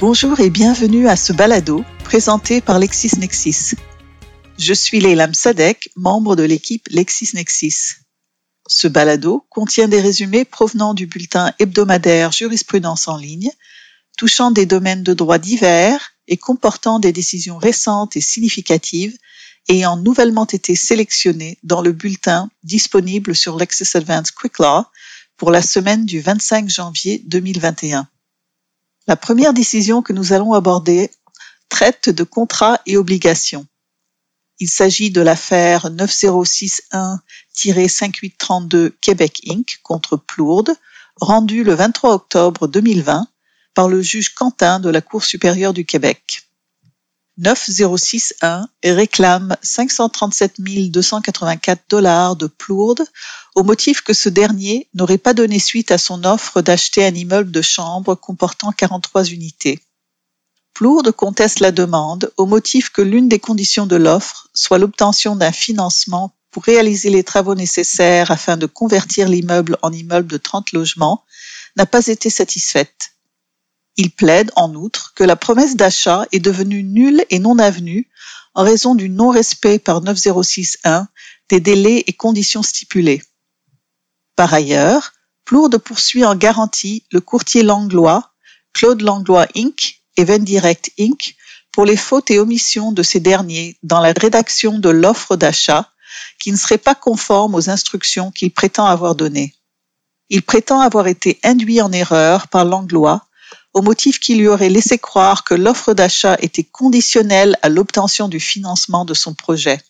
Bonjour et bienvenue à ce balado présenté par LexisNexis. Je suis Leilam Sadek, membre de l'équipe LexisNexis. Ce balado contient des résumés provenant du bulletin hebdomadaire Jurisprudence en ligne, touchant des domaines de droit divers et comportant des décisions récentes et significatives ayant nouvellement été sélectionnées dans le bulletin disponible sur Lexis Advanced Quick Law pour la semaine du 25 janvier 2021. La première décision que nous allons aborder traite de contrats et obligations. Il s'agit de l'affaire 9061-5832 Québec Inc. contre Plourde, rendue le 23 octobre 2020 par le juge Quentin de la Cour supérieure du Québec. 9061 réclame 537 284 dollars de Plourde au motif que ce dernier n'aurait pas donné suite à son offre d'acheter un immeuble de chambre comportant 43 unités. Plourde conteste la demande au motif que l'une des conditions de l'offre soit l'obtention d'un financement pour réaliser les travaux nécessaires afin de convertir l'immeuble en immeuble de 30 logements n'a pas été satisfaite. Il plaide, en outre, que la promesse d'achat est devenue nulle et non avenue en raison du non-respect par 9061 des délais et conditions stipulés. Par ailleurs, Plourde poursuit en garantie le courtier Langlois, Claude Langlois Inc. et Vendirect Inc. pour les fautes et omissions de ces derniers dans la rédaction de l'offre d'achat qui ne serait pas conforme aux instructions qu'il prétend avoir données. Il prétend avoir été induit en erreur par Langlois au motif qu'il lui aurait laissé croire que l'offre d'achat était conditionnelle à l'obtention du financement de son projet.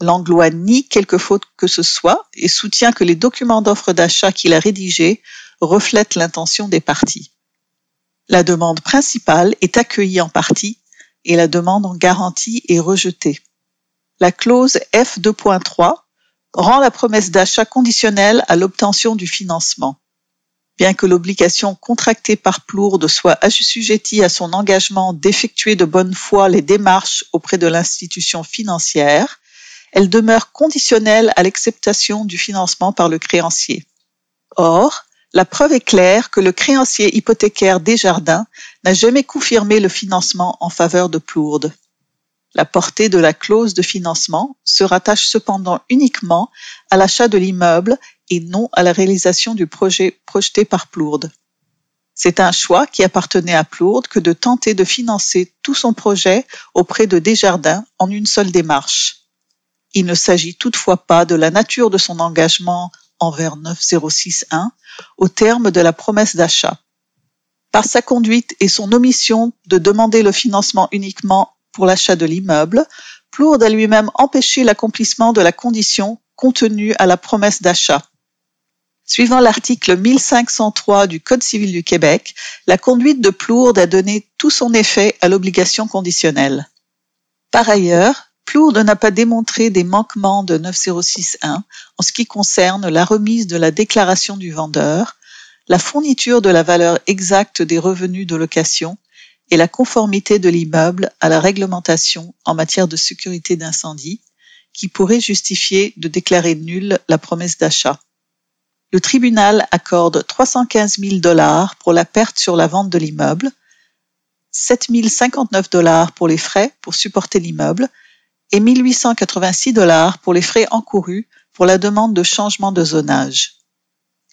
Langlois nie quelque faute que ce soit et soutient que les documents d'offre d'achat qu'il a rédigés reflètent l'intention des parties. La demande principale est accueillie en partie et la demande en garantie est rejetée. La clause F2.3 rend la promesse d'achat conditionnelle à l'obtention du financement bien que l'obligation contractée par Plourde soit assujettie à son engagement d'effectuer de bonne foi les démarches auprès de l'institution financière, elle demeure conditionnelle à l'acceptation du financement par le créancier. Or, la preuve est claire que le créancier hypothécaire Desjardins n'a jamais confirmé le financement en faveur de Plourde. La portée de la clause de financement se rattache cependant uniquement à l'achat de l'immeuble et non à la réalisation du projet projeté par Plourde. C'est un choix qui appartenait à Plourde que de tenter de financer tout son projet auprès de Desjardins en une seule démarche. Il ne s'agit toutefois pas de la nature de son engagement envers 9061 au terme de la promesse d'achat. Par sa conduite et son omission de demander le financement uniquement pour l'achat de l'immeuble, Plourde a lui-même empêché l'accomplissement de la condition contenue à la promesse d'achat. Suivant l'article 1503 du Code civil du Québec, la conduite de Plourde a donné tout son effet à l'obligation conditionnelle. Par ailleurs, Plourde n'a pas démontré des manquements de 9061 en ce qui concerne la remise de la déclaration du vendeur, la fourniture de la valeur exacte des revenus de location et la conformité de l'immeuble à la réglementation en matière de sécurité d'incendie qui pourrait justifier de déclarer nulle la promesse d'achat. Le tribunal accorde 315 000 dollars pour la perte sur la vente de l'immeuble, 7 059 dollars pour les frais pour supporter l'immeuble et 1886 dollars pour les frais encourus pour la demande de changement de zonage.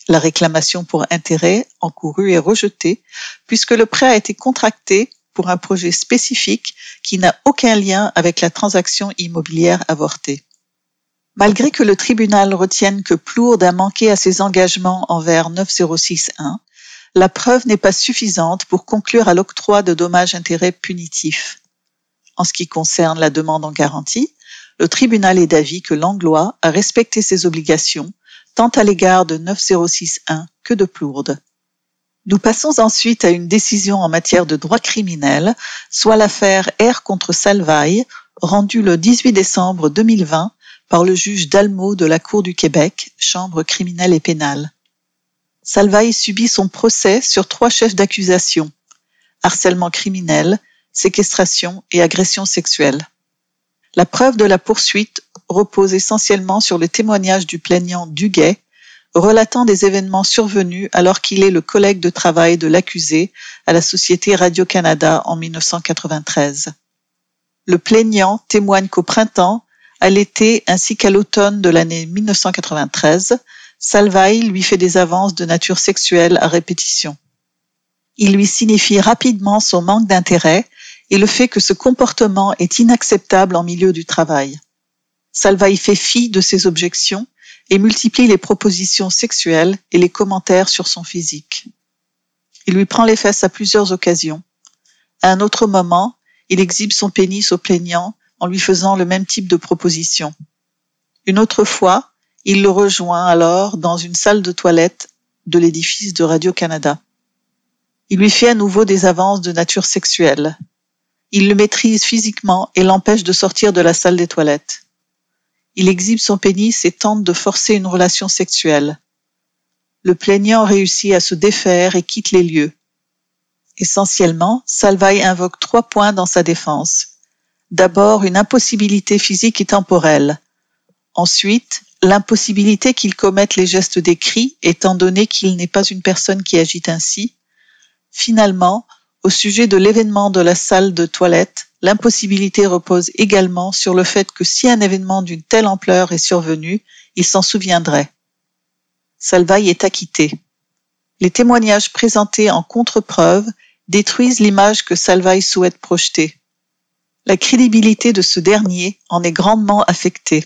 La réclamation pour intérêt encouru est rejetée puisque le prêt a été contracté pour un projet spécifique qui n'a aucun lien avec la transaction immobilière avortée. Malgré que le tribunal retienne que Plourde a manqué à ses engagements envers 9061, la preuve n'est pas suffisante pour conclure à l'octroi de dommages-intérêts punitifs. En ce qui concerne la demande en garantie, le tribunal est d'avis que Langlois a respecté ses obligations tant à l'égard de 9061 que de Plourde. Nous passons ensuite à une décision en matière de droit criminel, soit l'affaire R contre Salvaille, rendue le 18 décembre 2020 par le juge Dalmau de la Cour du Québec, chambre criminelle et pénale. Salvaille subit son procès sur trois chefs d'accusation harcèlement criminel, séquestration et agression sexuelle. La preuve de la poursuite repose essentiellement sur le témoignage du plaignant Duguay, relatant des événements survenus alors qu'il est le collègue de travail de l'accusé à la Société Radio-Canada en 1993. Le plaignant témoigne qu'au printemps, à l'été ainsi qu'à l'automne de l'année 1993, Salvaille lui fait des avances de nature sexuelle à répétition. Il lui signifie rapidement son manque d'intérêt et le fait que ce comportement est inacceptable en milieu du travail. Salvaille fait fi de ses objections et multiplie les propositions sexuelles et les commentaires sur son physique. Il lui prend les fesses à plusieurs occasions. À un autre moment, il exhibe son pénis au plaignant en lui faisant le même type de proposition. Une autre fois, il le rejoint alors dans une salle de toilette de l'édifice de Radio-Canada. Il lui fait à nouveau des avances de nature sexuelle. Il le maîtrise physiquement et l'empêche de sortir de la salle des toilettes. Il exhibe son pénis et tente de forcer une relation sexuelle. Le plaignant réussit à se défaire et quitte les lieux. Essentiellement, Salvaille invoque trois points dans sa défense. D'abord, une impossibilité physique et temporelle. Ensuite, l'impossibilité qu'il commette les gestes décrits, étant donné qu'il n'est pas une personne qui agit ainsi. Finalement, au sujet de l'événement de la salle de toilette, l'impossibilité repose également sur le fait que si un événement d'une telle ampleur est survenu, il s'en souviendrait. Salvaille est acquitté. Les témoignages présentés en contre-preuve détruisent l'image que Salvaille souhaite projeter. La crédibilité de ce dernier en est grandement affectée.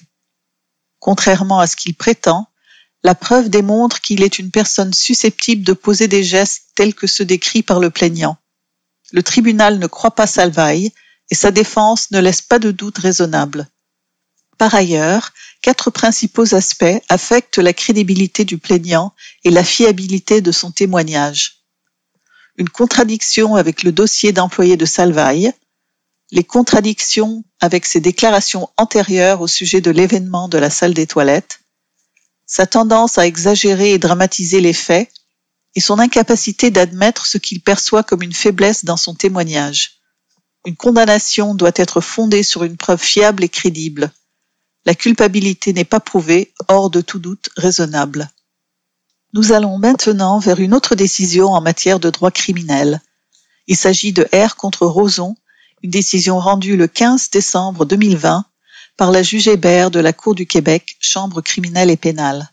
Contrairement à ce qu'il prétend, la preuve démontre qu'il est une personne susceptible de poser des gestes tels que ceux décrits par le plaignant. Le tribunal ne croit pas Salvaille et sa défense ne laisse pas de doute raisonnable. Par ailleurs, quatre principaux aspects affectent la crédibilité du plaignant et la fiabilité de son témoignage. Une contradiction avec le dossier d'employé de Salvaille, les contradictions avec ses déclarations antérieures au sujet de l'événement de la salle des toilettes, sa tendance à exagérer et dramatiser les faits, et son incapacité d'admettre ce qu'il perçoit comme une faiblesse dans son témoignage. Une condamnation doit être fondée sur une preuve fiable et crédible. La culpabilité n'est pas prouvée, hors de tout doute raisonnable. Nous allons maintenant vers une autre décision en matière de droit criminel. Il s'agit de R contre Roson, une décision rendue le 15 décembre 2020 par la juge Hébert de la Cour du Québec, chambre criminelle et pénale.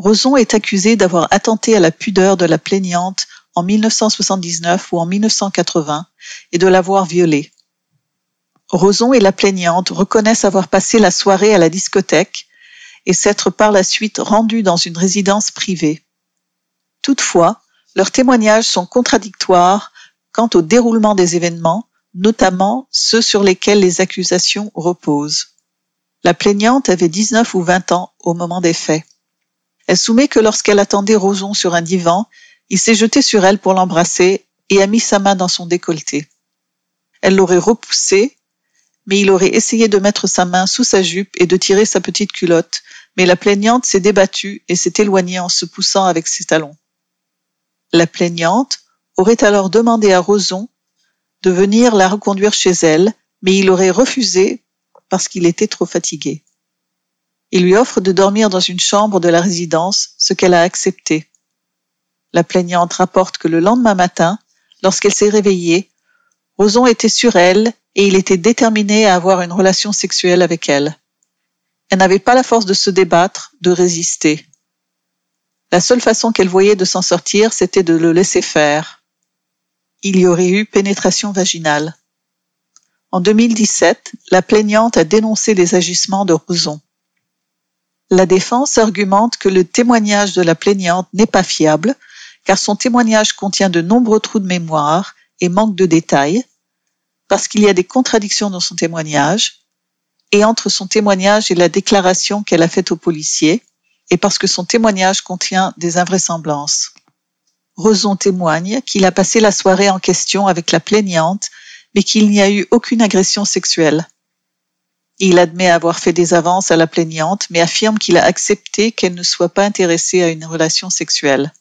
Roson est accusé d'avoir attenté à la pudeur de la plaignante en 1979 ou en 1980 et de l'avoir violée. Roson et la plaignante reconnaissent avoir passé la soirée à la discothèque et s'être par la suite rendus dans une résidence privée. Toutefois, leurs témoignages sont contradictoires quant au déroulement des événements, notamment ceux sur lesquels les accusations reposent. La plaignante avait 19 ou 20 ans au moment des faits. Elle soumet que lorsqu'elle attendait Roson sur un divan, il s'est jeté sur elle pour l'embrasser et a mis sa main dans son décolleté. Elle l'aurait repoussé, mais il aurait essayé de mettre sa main sous sa jupe et de tirer sa petite culotte, mais la plaignante s'est débattue et s'est éloignée en se poussant avec ses talons. La plaignante aurait alors demandé à Roson de venir la reconduire chez elle, mais il aurait refusé parce qu'il était trop fatigué. Il lui offre de dormir dans une chambre de la résidence, ce qu'elle a accepté. La plaignante rapporte que le lendemain matin, lorsqu'elle s'est réveillée, Roson était sur elle et il était déterminé à avoir une relation sexuelle avec elle. Elle n'avait pas la force de se débattre, de résister. La seule façon qu'elle voyait de s'en sortir, c'était de le laisser faire. Il y aurait eu pénétration vaginale. En 2017, la plaignante a dénoncé les agissements de Roson. La défense argumente que le témoignage de la plaignante n'est pas fiable, car son témoignage contient de nombreux trous de mémoire et manque de détails, parce qu'il y a des contradictions dans son témoignage, et entre son témoignage et la déclaration qu'elle a faite au policier, et parce que son témoignage contient des invraisemblances. Roson témoigne qu'il a passé la soirée en question avec la plaignante, mais qu'il n'y a eu aucune agression sexuelle. Il admet avoir fait des avances à la plaignante, mais affirme qu'il a accepté qu'elle ne soit pas intéressée à une relation sexuelle.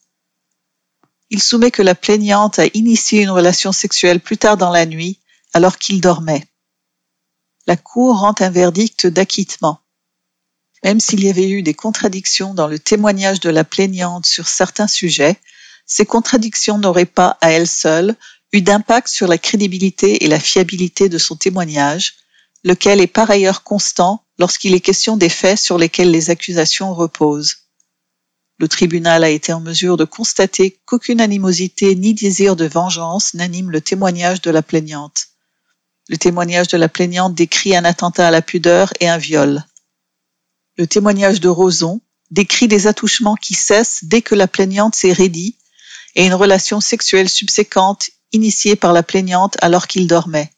Il soumet que la plaignante a initié une relation sexuelle plus tard dans la nuit, alors qu'il dormait. La Cour rend un verdict d'acquittement. Même s'il y avait eu des contradictions dans le témoignage de la plaignante sur certains sujets, ces contradictions n'auraient pas, à elles seules, eu d'impact sur la crédibilité et la fiabilité de son témoignage, lequel est par ailleurs constant lorsqu'il est question des faits sur lesquels les accusations reposent. Le tribunal a été en mesure de constater qu'aucune animosité ni désir de vengeance n'anime le témoignage de la plaignante. Le témoignage de la plaignante décrit un attentat à la pudeur et un viol. Le témoignage de Roson décrit des attouchements qui cessent dès que la plaignante s'est raidie et une relation sexuelle subséquente initiée par la plaignante alors qu'il dormait.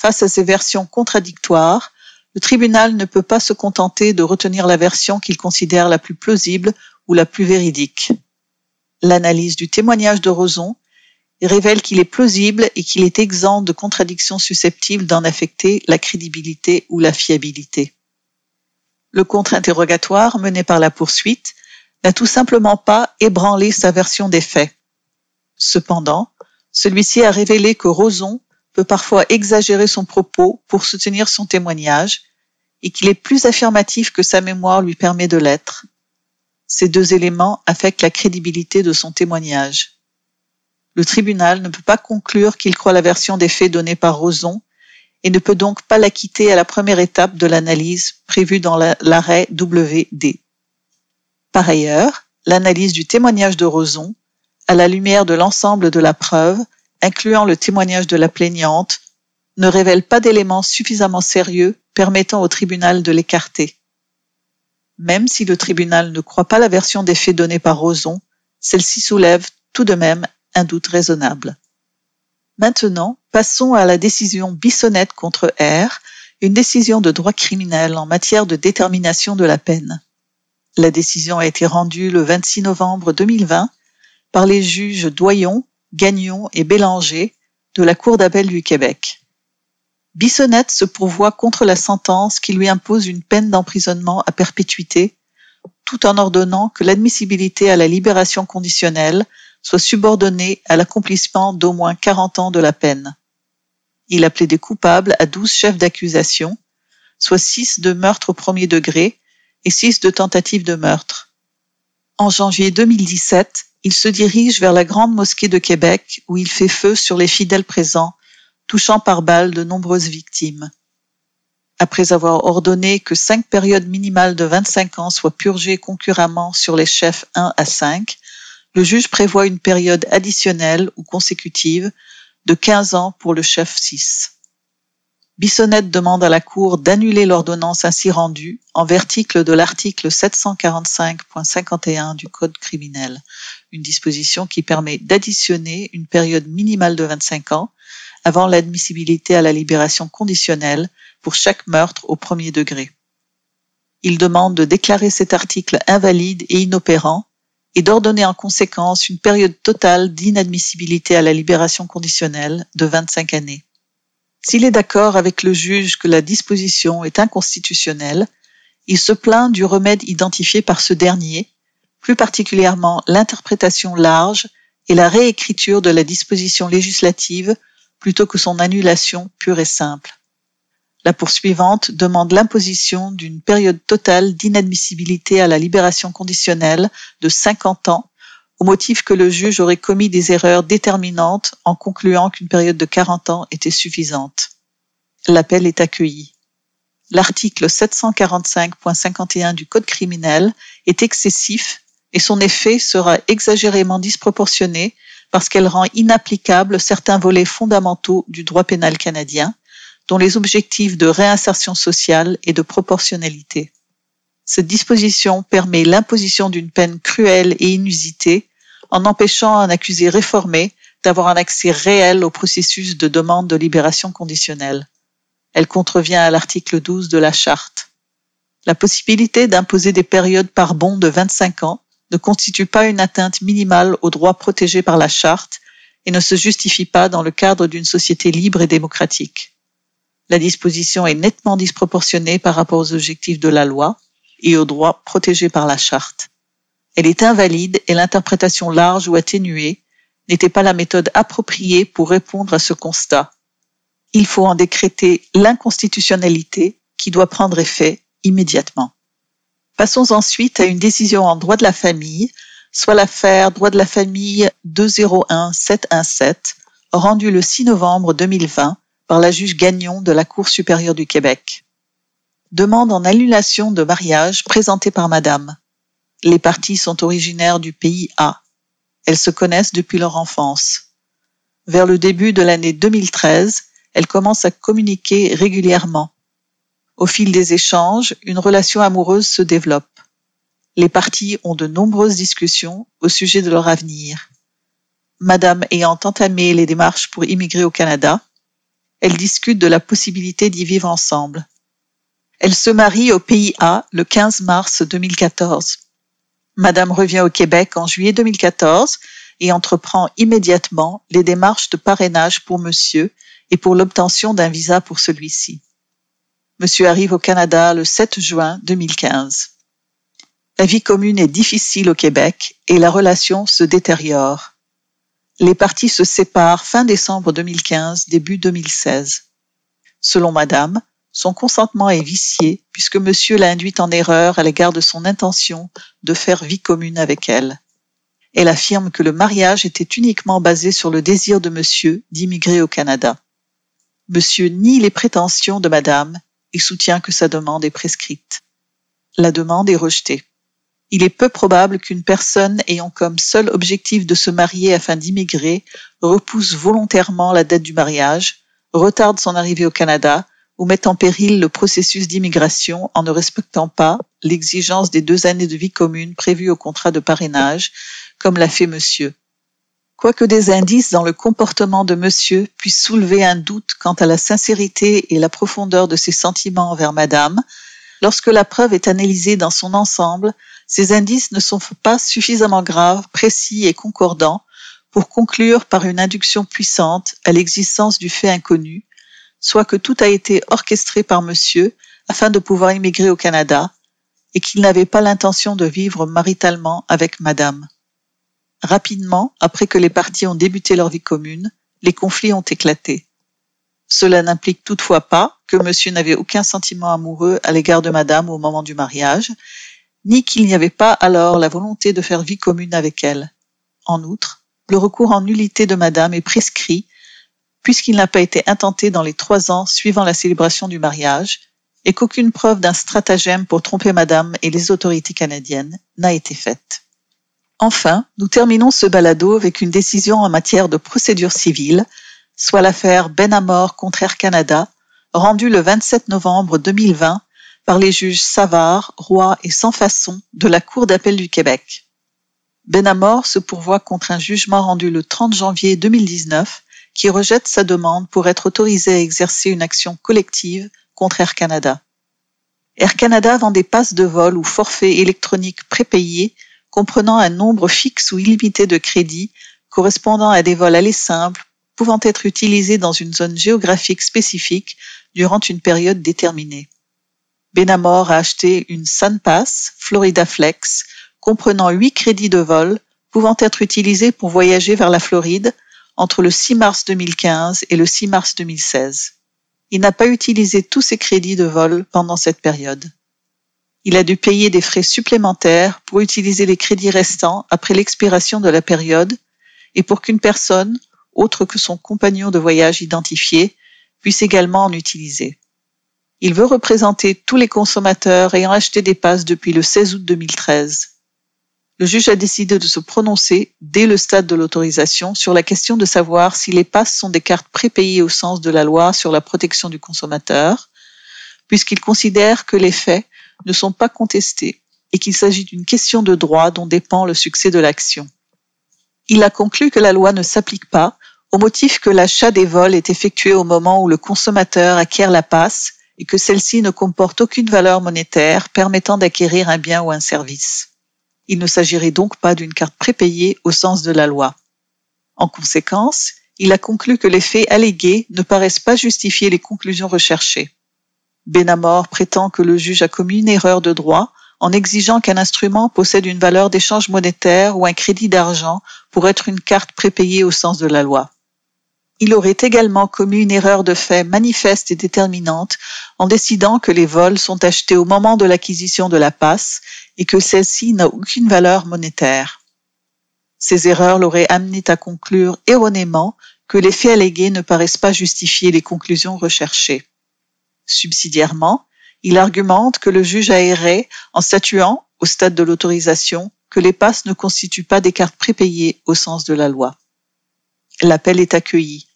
Face à ces versions contradictoires, le tribunal ne peut pas se contenter de retenir la version qu'il considère la plus plausible ou la plus véridique. L'analyse du témoignage de Roson révèle qu'il est plausible et qu'il est exempt de contradictions susceptibles d'en affecter la crédibilité ou la fiabilité. Le contre-interrogatoire mené par la poursuite n'a tout simplement pas ébranlé sa version des faits. Cependant, celui-ci a révélé que Roson parfois exagérer son propos pour soutenir son témoignage et qu'il est plus affirmatif que sa mémoire lui permet de l'être. Ces deux éléments affectent la crédibilité de son témoignage. Le tribunal ne peut pas conclure qu'il croit la version des faits donnée par Roson et ne peut donc pas l'acquitter à la première étape de l'analyse prévue dans l'arrêt WD. Par ailleurs, l'analyse du témoignage de Roson, à la lumière de l'ensemble de la preuve, incluant le témoignage de la plaignante, ne révèle pas d'éléments suffisamment sérieux permettant au tribunal de l'écarter. Même si le tribunal ne croit pas la version des faits donnée par Roson, celle-ci soulève tout de même un doute raisonnable. Maintenant, passons à la décision Bissonnette contre R, une décision de droit criminel en matière de détermination de la peine. La décision a été rendue le 26 novembre 2020 par les juges Doyon, Gagnon et Bélanger de la Cour d'appel du Québec. Bissonnette se pourvoit contre la sentence qui lui impose une peine d'emprisonnement à perpétuité, tout en ordonnant que l'admissibilité à la libération conditionnelle soit subordonnée à l'accomplissement d'au moins 40 ans de la peine. Il a plaidé coupable à 12 chefs d'accusation, soit 6 de meurtre au premier degré et 6 de tentative de meurtre. En janvier 2017, il se dirige vers la Grande Mosquée de Québec où il fait feu sur les fidèles présents, touchant par balles de nombreuses victimes. Après avoir ordonné que cinq périodes minimales de 25 ans soient purgées concurremment sur les chefs 1 à 5, le juge prévoit une période additionnelle ou consécutive de 15 ans pour le chef 6. Bissonnette demande à la Cour d'annuler l'ordonnance ainsi rendue en verticle de l'article 745.51 du Code criminel, une disposition qui permet d'additionner une période minimale de 25 ans avant l'admissibilité à la libération conditionnelle pour chaque meurtre au premier degré. Il demande de déclarer cet article invalide et inopérant et d'ordonner en conséquence une période totale d'inadmissibilité à la libération conditionnelle de 25 années. S'il est d'accord avec le juge que la disposition est inconstitutionnelle, il se plaint du remède identifié par ce dernier, plus particulièrement l'interprétation large et la réécriture de la disposition législative plutôt que son annulation pure et simple. La poursuivante demande l'imposition d'une période totale d'inadmissibilité à la libération conditionnelle de 50 ans au motif que le juge aurait commis des erreurs déterminantes en concluant qu'une période de 40 ans était suffisante. L'appel est accueilli. L'article 745.51 du Code criminel est excessif et son effet sera exagérément disproportionné parce qu'elle rend inapplicable certains volets fondamentaux du droit pénal canadien, dont les objectifs de réinsertion sociale et de proportionnalité. Cette disposition permet l'imposition d'une peine cruelle et inusitée en empêchant un accusé réformé d'avoir un accès réel au processus de demande de libération conditionnelle. Elle contrevient à l'article 12 de la charte. La possibilité d'imposer des périodes par bond de 25 ans ne constitue pas une atteinte minimale aux droits protégés par la charte et ne se justifie pas dans le cadre d'une société libre et démocratique. La disposition est nettement disproportionnée par rapport aux objectifs de la loi et aux droits protégés par la charte. Elle est invalide et l'interprétation large ou atténuée n'était pas la méthode appropriée pour répondre à ce constat. Il faut en décréter l'inconstitutionnalité qui doit prendre effet immédiatement. Passons ensuite à une décision en droit de la famille, soit l'affaire droit de la famille 201717, rendue le 6 novembre 2020 par la juge Gagnon de la Cour supérieure du Québec. Demande en annulation de mariage présentée par Madame. Les parties sont originaires du pays A. Elles se connaissent depuis leur enfance. Vers le début de l'année 2013, elles commencent à communiquer régulièrement. Au fil des échanges, une relation amoureuse se développe. Les parties ont de nombreuses discussions au sujet de leur avenir. Madame ayant entamé les démarches pour immigrer au Canada, elles discutent de la possibilité d'y vivre ensemble. Elle se marie au pays A le 15 mars 2014. Madame revient au Québec en juillet 2014 et entreprend immédiatement les démarches de parrainage pour monsieur et pour l'obtention d'un visa pour celui-ci. Monsieur arrive au Canada le 7 juin 2015. La vie commune est difficile au Québec et la relation se détériore. Les parties se séparent fin décembre 2015, début 2016. Selon Madame, son consentement est vicié puisque monsieur l'a induit en erreur à l'égard de son intention de faire vie commune avec elle. Elle affirme que le mariage était uniquement basé sur le désir de monsieur d'immigrer au Canada. Monsieur nie les prétentions de madame et soutient que sa demande est prescrite. La demande est rejetée. Il est peu probable qu'une personne ayant comme seul objectif de se marier afin d'immigrer repousse volontairement la date du mariage, retarde son arrivée au Canada ou mette en péril le processus d'immigration en ne respectant pas l'exigence des deux années de vie commune prévues au contrat de parrainage, comme l'a fait monsieur. Quoique des indices dans le comportement de monsieur puissent soulever un doute quant à la sincérité et la profondeur de ses sentiments envers madame, lorsque la preuve est analysée dans son ensemble, ces indices ne sont pas suffisamment graves, précis et concordants pour conclure par une induction puissante à l'existence du fait inconnu, soit que tout a été orchestré par monsieur afin de pouvoir immigrer au Canada et qu'il n'avait pas l'intention de vivre maritalement avec madame. Rapidement, après que les parties ont débuté leur vie commune, les conflits ont éclaté. Cela n'implique toutefois pas que monsieur n'avait aucun sentiment amoureux à l'égard de madame au moment du mariage, ni qu'il n'y avait pas alors la volonté de faire vie commune avec elle. En outre, le recours en nullité de madame est prescrit puisqu'il n'a pas été intenté dans les trois ans suivant la célébration du mariage et qu'aucune preuve d'un stratagème pour tromper madame et les autorités canadiennes n'a été faite. Enfin, nous terminons ce balado avec une décision en matière de procédure civile, soit l'affaire Benamor contre Air Canada, rendue le 27 novembre 2020 par les juges Savard, Roy et Sans Façon de la Cour d'appel du Québec. Benamor se pourvoit contre un jugement rendu le 30 janvier 2019 qui rejette sa demande pour être autorisé à exercer une action collective contre Air Canada. Air Canada vend des passes de vol ou forfaits électroniques prépayés comprenant un nombre fixe ou illimité de crédits correspondant à des vols allés simples pouvant être utilisés dans une zone géographique spécifique durant une période déterminée. Benamor a acheté une SunPass Florida Flex comprenant huit crédits de vol pouvant être utilisés pour voyager vers la Floride entre le 6 mars 2015 et le 6 mars 2016. Il n'a pas utilisé tous ses crédits de vol pendant cette période. Il a dû payer des frais supplémentaires pour utiliser les crédits restants après l'expiration de la période et pour qu'une personne, autre que son compagnon de voyage identifié, puisse également en utiliser. Il veut représenter tous les consommateurs ayant acheté des passes depuis le 16 août 2013. Le juge a décidé de se prononcer, dès le stade de l'autorisation, sur la question de savoir si les passes sont des cartes prépayées au sens de la loi sur la protection du consommateur, puisqu'il considère que les faits ne sont pas contestés et qu'il s'agit d'une question de droit dont dépend le succès de l'action. Il a conclu que la loi ne s'applique pas au motif que l'achat des vols est effectué au moment où le consommateur acquiert la passe et que celle-ci ne comporte aucune valeur monétaire permettant d'acquérir un bien ou un service. Il ne s'agirait donc pas d'une carte prépayée au sens de la loi. En conséquence, il a conclu que les faits allégués ne paraissent pas justifier les conclusions recherchées. Benamor prétend que le juge a commis une erreur de droit en exigeant qu'un instrument possède une valeur d'échange monétaire ou un crédit d'argent pour être une carte prépayée au sens de la loi. il aurait également commis une erreur de fait manifeste et déterminante en décidant que les vols sont achetés au moment de l'acquisition de la passe et que celle-ci n'a aucune valeur monétaire. Ces erreurs l'auraient amené à conclure erronément que les faits allégués ne paraissent pas justifier les conclusions recherchées. Subsidiairement, il argumente que le juge a erré en statuant, au stade de l'autorisation, que les passes ne constituent pas des cartes prépayées au sens de la loi. L'appel est accueilli.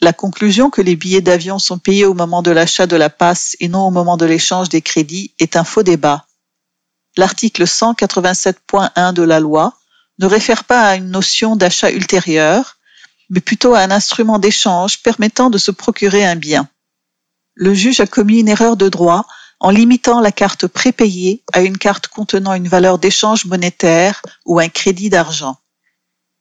La conclusion que les billets d'avion sont payés au moment de l'achat de la passe et non au moment de l'échange des crédits est un faux débat. L'article 187.1 de la loi ne réfère pas à une notion d'achat ultérieur, mais plutôt à un instrument d'échange permettant de se procurer un bien. Le juge a commis une erreur de droit en limitant la carte prépayée à une carte contenant une valeur d'échange monétaire ou un crédit d'argent.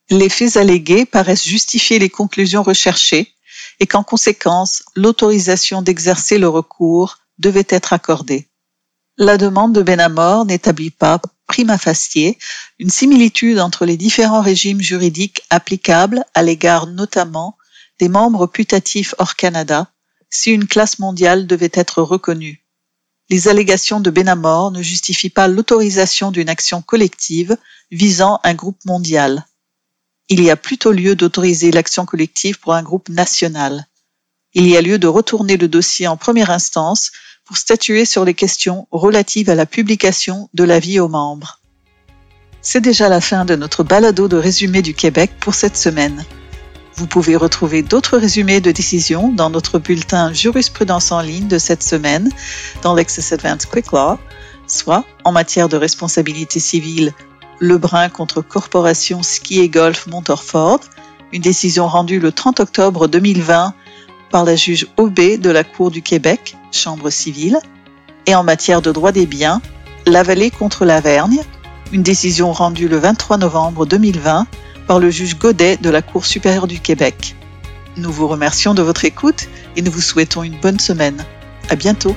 Les faits allégués paraissent justifier les conclusions recherchées et qu'en conséquence, l'autorisation d'exercer le recours devait être accordée. La demande de Benamor n'établit pas, prima facie, une similitude entre les différents régimes juridiques applicables à l'égard notamment des membres putatifs hors Canada si une classe mondiale devait être reconnue. Les allégations de Benamor ne justifient pas l'autorisation d'une action collective visant un groupe mondial il y a plutôt lieu d'autoriser l'action collective pour un groupe national. Il y a lieu de retourner le dossier en première instance pour statuer sur les questions relatives à la publication de l'avis aux membres. C'est déjà la fin de notre balado de résumé du Québec pour cette semaine. Vous pouvez retrouver d'autres résumés de décisions dans notre bulletin jurisprudence en ligne de cette semaine dans l'Access Advanced Quick Law, soit en matière de responsabilité civile Lebrun contre Corporation Ski et Golf Montorford, une décision rendue le 30 octobre 2020 par la juge Aubé de la Cour du Québec, Chambre civile, et en matière de droit des biens, La Vallée contre Lavergne, une décision rendue le 23 novembre 2020 par le juge Godet de la Cour supérieure du Québec. Nous vous remercions de votre écoute et nous vous souhaitons une bonne semaine. À bientôt.